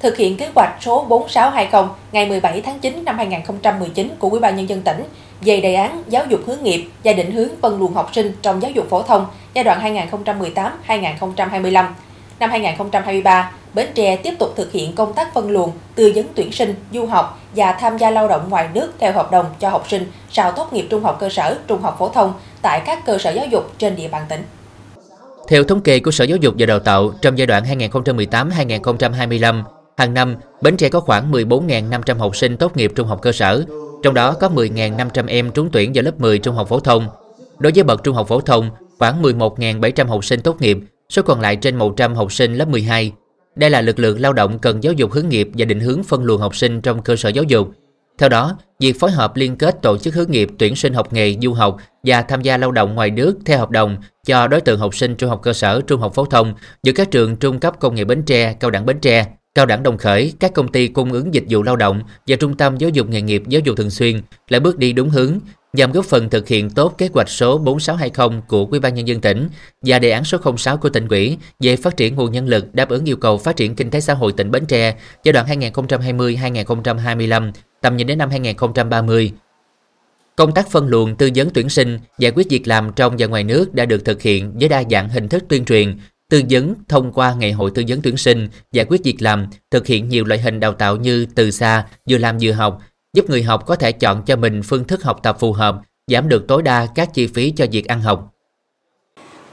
thực hiện kế hoạch số 4620 ngày 17 tháng 9 năm 2019 của Ủy ban nhân dân tỉnh về đề án giáo dục hướng nghiệp và định hướng phân luồng học sinh trong giáo dục phổ thông giai đoạn 2018-2025. Năm 2023, Bến Tre tiếp tục thực hiện công tác phân luồng, tư vấn tuyển sinh, du học và tham gia lao động ngoài nước theo hợp đồng cho học sinh sau tốt nghiệp trung học cơ sở, trung học phổ thông tại các cơ sở giáo dục trên địa bàn tỉnh. Theo thống kê của Sở Giáo dục và Đào tạo, trong giai đoạn 2018-2025, hàng năm, Bến Tre có khoảng 14.500 học sinh tốt nghiệp trung học cơ sở, trong đó có 10.500 em trúng tuyển vào lớp 10 trung học phổ thông. Đối với bậc trung học phổ thông, khoảng 11.700 học sinh tốt nghiệp, số còn lại trên 100 học sinh lớp 12. Đây là lực lượng lao động cần giáo dục hướng nghiệp và định hướng phân luồng học sinh trong cơ sở giáo dục. Theo đó, việc phối hợp liên kết tổ chức hướng nghiệp tuyển sinh học nghề, du học và tham gia lao động ngoài nước theo hợp đồng cho đối tượng học sinh trung học cơ sở, trung học phổ thông giữa các trường trung cấp công nghệ Bến Tre, cao đẳng Bến Tre, cao đẳng Đồng Khởi, các công ty cung ứng dịch vụ lao động và trung tâm giáo dục nghề nghiệp giáo dục thường xuyên là bước đi đúng hướng nhằm góp phần thực hiện tốt kế hoạch số 4620 của Ủy ban nhân dân tỉnh và đề án số 06 của tỉnh ủy về phát triển nguồn nhân lực đáp ứng yêu cầu phát triển kinh tế xã hội tỉnh Bến Tre giai đoạn 2020-2025, tầm nhìn đến năm 2030. Công tác phân luồng tư vấn tuyển sinh, giải quyết việc làm trong và ngoài nước đã được thực hiện với đa dạng hình thức tuyên truyền, tư vấn thông qua ngày hội tư vấn tuyển sinh, giải quyết việc làm, thực hiện nhiều loại hình đào tạo như từ xa, vừa làm vừa học, giúp người học có thể chọn cho mình phương thức học tập phù hợp, giảm được tối đa các chi phí cho việc ăn học.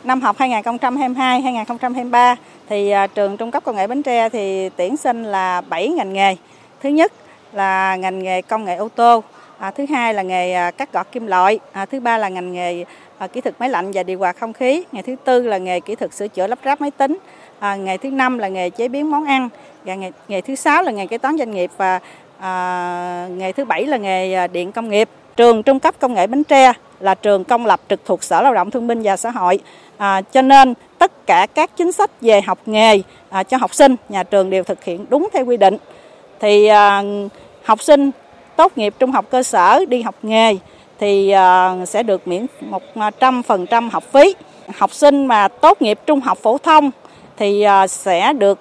Năm học 2022-2023 thì à, trường Trung cấp Công nghệ Bến Tre thì tuyển sinh là 7 ngành nghề. Thứ nhất là ngành nghề công nghệ ô tô, à, thứ hai là nghề à, cắt gọt kim loại, à, thứ ba là ngành nghề à, kỹ thuật máy lạnh và điều hòa không khí, ngày thứ tư là nghề kỹ thuật sửa chữa lắp ráp máy tính, à, ngày thứ năm là nghề chế biến món ăn, và nghề, nghề thứ sáu là nghề kế toán doanh nghiệp. Và à, nghề thứ bảy là nghề à, điện công nghiệp. Trường trung cấp công nghệ Bến Tre là trường công lập trực thuộc Sở Lao động Thương binh và Xã hội, à, cho nên tất cả các chính sách về học nghề à, cho học sinh nhà trường đều thực hiện đúng theo quy định. Thì à, học sinh tốt nghiệp trung học cơ sở đi học nghề thì à, sẽ được miễn 100% à, học phí. Học sinh mà tốt nghiệp trung học phổ thông thì à, sẽ được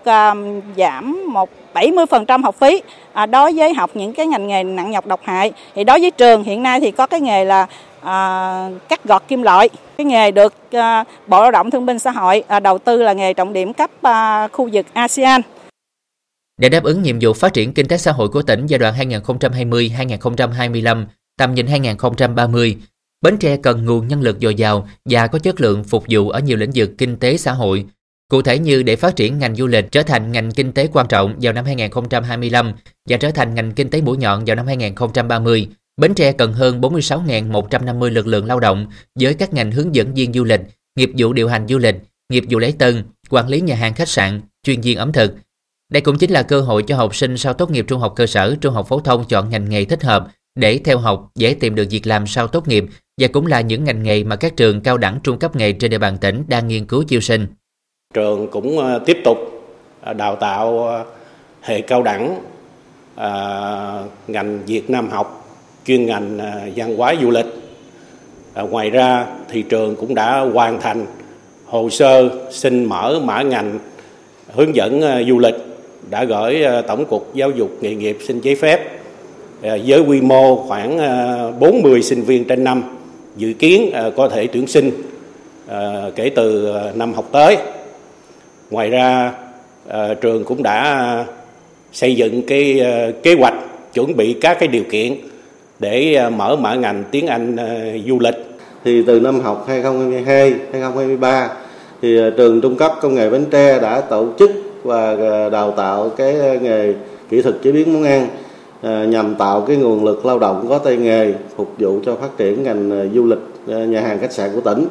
giảm một 70% học phí à, đối với học những cái ngành nghề nặng nhọc độc hại. Thì đối với trường hiện nay thì có cái nghề là à, cắt gọt kim loại. Cái nghề được à, Bộ Lao động Thương binh Xã hội à, đầu tư là nghề trọng điểm cấp à, khu vực ASEAN. Để đáp ứng nhiệm vụ phát triển kinh tế xã hội của tỉnh giai đoạn 2020-2025, tầm nhìn 2030, Bến Tre cần nguồn nhân lực dồi dào và có chất lượng phục vụ ở nhiều lĩnh vực kinh tế xã hội. Cụ thể như để phát triển ngành du lịch trở thành ngành kinh tế quan trọng vào năm 2025 và trở thành ngành kinh tế mũi nhọn vào năm 2030, Bến Tre cần hơn 46.150 lực lượng lao động với các ngành hướng dẫn viên du lịch, nghiệp vụ điều hành du lịch, nghiệp vụ lễ tân, quản lý nhà hàng khách sạn, chuyên viên ẩm thực, đây cũng chính là cơ hội cho học sinh sau tốt nghiệp trung học cơ sở, trung học phổ thông chọn ngành nghề thích hợp để theo học, dễ tìm được việc làm sau tốt nghiệp và cũng là những ngành nghề mà các trường cao đẳng trung cấp nghề trên địa bàn tỉnh đang nghiên cứu chiêu sinh. Trường cũng ờ, tiếp tục ờ, đào tạo ờ, hệ cao đẳng ngành Việt Nam học, chuyên ngành văn hóa du lịch. Ngoài ra thì trường cũng đã hoàn thành hồ sơ xin mở mã ngành hướng dẫn du lịch, đã gửi Tổng cục Giáo dục nghề nghiệp xin giấy phép Ờ, với quy mô khoảng ờ, 40 sinh viên trên năm dự kiến ờ, có thể tuyển sinh kể từ năm học tới. Ngoài ra trường cũng đã xây dựng cái kế hoạch chuẩn bị các cái điều kiện để mở mở ngành tiếng Anh du lịch. Thì từ năm học 2022 2023 thì trường trung cấp công nghệ Bến Tre đã tổ chức và đào tạo cái nghề kỹ thuật chế biến món ăn Ờ, nhằm tạo cái nguồn lực lao động có tay nghề phục vụ cho phát triển ngành ờ, du lịch ờ, nhà hàng khách sạn của tỉnh.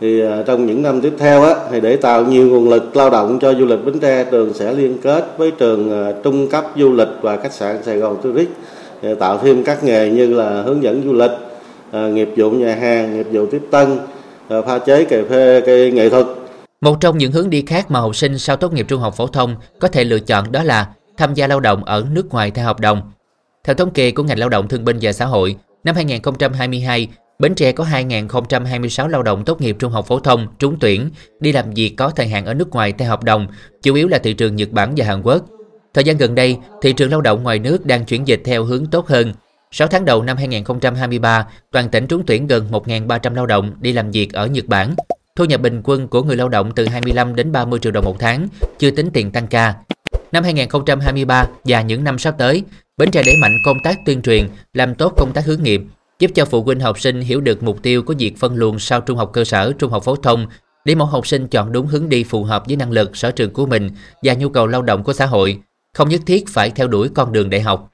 Thì trong những năm tiếp theo á, thì để tạo nhiều nguồn lực lao động cho du lịch Bến Tre trường sẽ liên kết với trường trung cấp du lịch và khách sạn Sài Gòn Tourist để tạo thêm các nghề như là hướng dẫn du lịch nghiệp vụ nhà hàng nghiệp vụ tiếp tân pha chế cà phê cây nghệ thuật. Một trong những hướng đi khác mà học sinh sau tốt nghiệp trung học phổ thông có thể lựa chọn đó là tham gia lao động ở nước ngoài theo hợp đồng. Theo thống kê của ngành lao động thương binh và xã hội, năm 2022, Bến Tre có 2.026 lao động tốt nghiệp trung học phổ thông trúng tuyển đi làm việc có thời hạn ở nước ngoài theo hợp đồng, chủ yếu là thị trường Nhật Bản và Hàn Quốc. Thời gian gần đây, thị trường lao động ngoài nước đang chuyển dịch theo hướng tốt hơn. 6 tháng đầu năm 2023, toàn tỉnh trúng tuyển gần 1.300 lao động đi làm việc ở Nhật Bản. Thu nhập bình quân của người lao động từ 25 đến 30 triệu đồng một tháng, chưa tính tiền tăng ca. Năm 2023 và những năm sắp tới, Bến Tre đẩy mạnh công tác tuyên truyền, làm tốt công tác hướng nghiệp, giúp cho phụ huynh học sinh hiểu được mục tiêu của việc phân luồng sau trung học cơ sở, trung học phổ thông để mỗi học sinh chọn đúng hướng đi phù hợp với năng lực sở trường của mình và nhu cầu lao động của xã hội, không nhất thiết phải theo đuổi con đường đại học.